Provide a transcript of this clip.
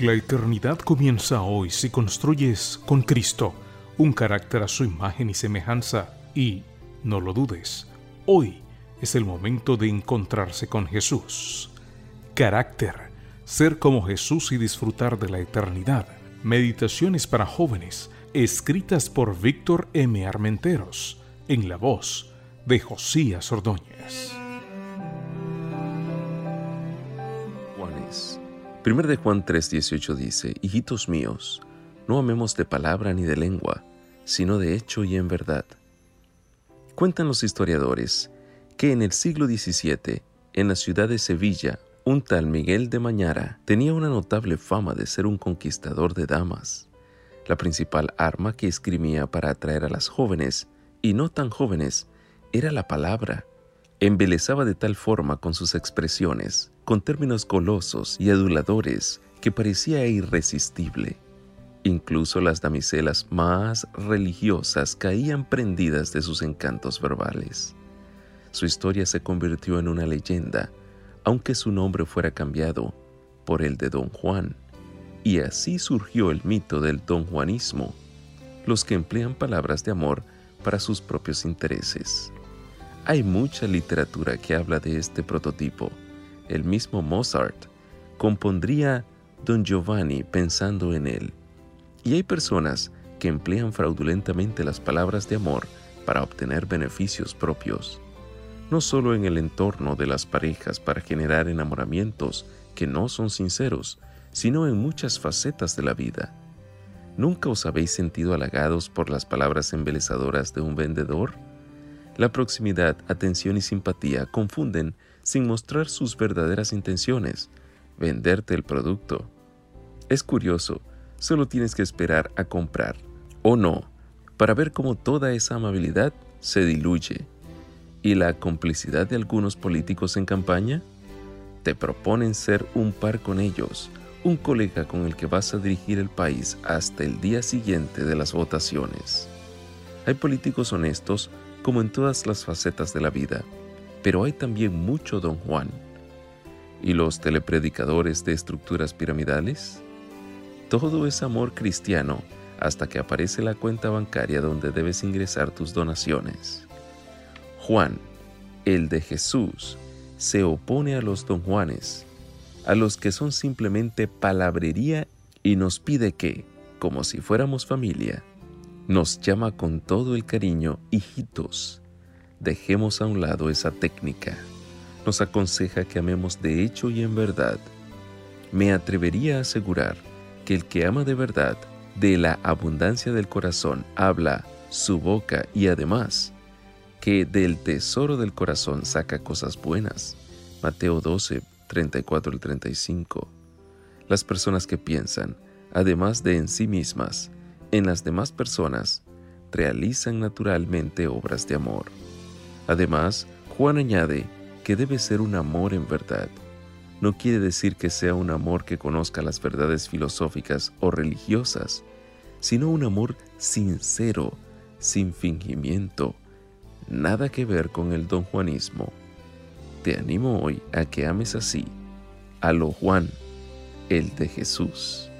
La eternidad comienza hoy si construyes con Cristo un carácter a su imagen y semejanza y, no lo dudes, hoy es el momento de encontrarse con Jesús. Carácter, ser como Jesús y disfrutar de la eternidad. Meditaciones para jóvenes, escritas por Víctor M. Armenteros, en la voz de Josías Ordóñez. Juanes. 1 de Juan 3:18 dice, Hijitos míos, no amemos de palabra ni de lengua, sino de hecho y en verdad. Cuentan los historiadores que en el siglo XVII, en la ciudad de Sevilla, un tal Miguel de Mañara tenía una notable fama de ser un conquistador de damas. La principal arma que esgrimía para atraer a las jóvenes, y no tan jóvenes, era la palabra. Embelezaba de tal forma con sus expresiones, con términos golosos y aduladores, que parecía irresistible. Incluso las damiselas más religiosas caían prendidas de sus encantos verbales. Su historia se convirtió en una leyenda, aunque su nombre fuera cambiado por el de Don Juan. Y así surgió el mito del don Juanismo, los que emplean palabras de amor para sus propios intereses. Hay mucha literatura que habla de este prototipo. El mismo Mozart compondría Don Giovanni pensando en él. Y hay personas que emplean fraudulentamente las palabras de amor para obtener beneficios propios no solo en el entorno de las parejas para generar enamoramientos que no son sinceros, sino en muchas facetas de la vida. ¿Nunca os habéis sentido halagados por las palabras embelezadoras de un vendedor? La proximidad, atención y simpatía confunden sin mostrar sus verdaderas intenciones, venderte el producto. Es curioso, solo tienes que esperar a comprar, o no, para ver cómo toda esa amabilidad se diluye y la complicidad de algunos políticos en campaña? Te proponen ser un par con ellos, un colega con el que vas a dirigir el país hasta el día siguiente de las votaciones. Hay políticos honestos como en todas las facetas de la vida, pero hay también mucho don Juan. ¿Y los telepredicadores de estructuras piramidales? Todo es amor cristiano hasta que aparece la cuenta bancaria donde debes ingresar tus donaciones. Juan, el de Jesús, se opone a los don Juanes, a los que son simplemente palabrería y nos pide que, como si fuéramos familia, nos llama con todo el cariño hijitos. Dejemos a un lado esa técnica. Nos aconseja que amemos de hecho y en verdad. Me atrevería a asegurar que el que ama de verdad, de la abundancia del corazón, habla su boca y además que del tesoro del corazón saca cosas buenas. Mateo 12, 34 al 35. Las personas que piensan, además de en sí mismas, en las demás personas, realizan naturalmente obras de amor. Además, Juan añade que debe ser un amor en verdad. No quiere decir que sea un amor que conozca las verdades filosóficas o religiosas, sino un amor sincero, sin fingimiento, nada que ver con el don Juanismo. Te animo hoy a que ames así, a lo Juan, el de Jesús.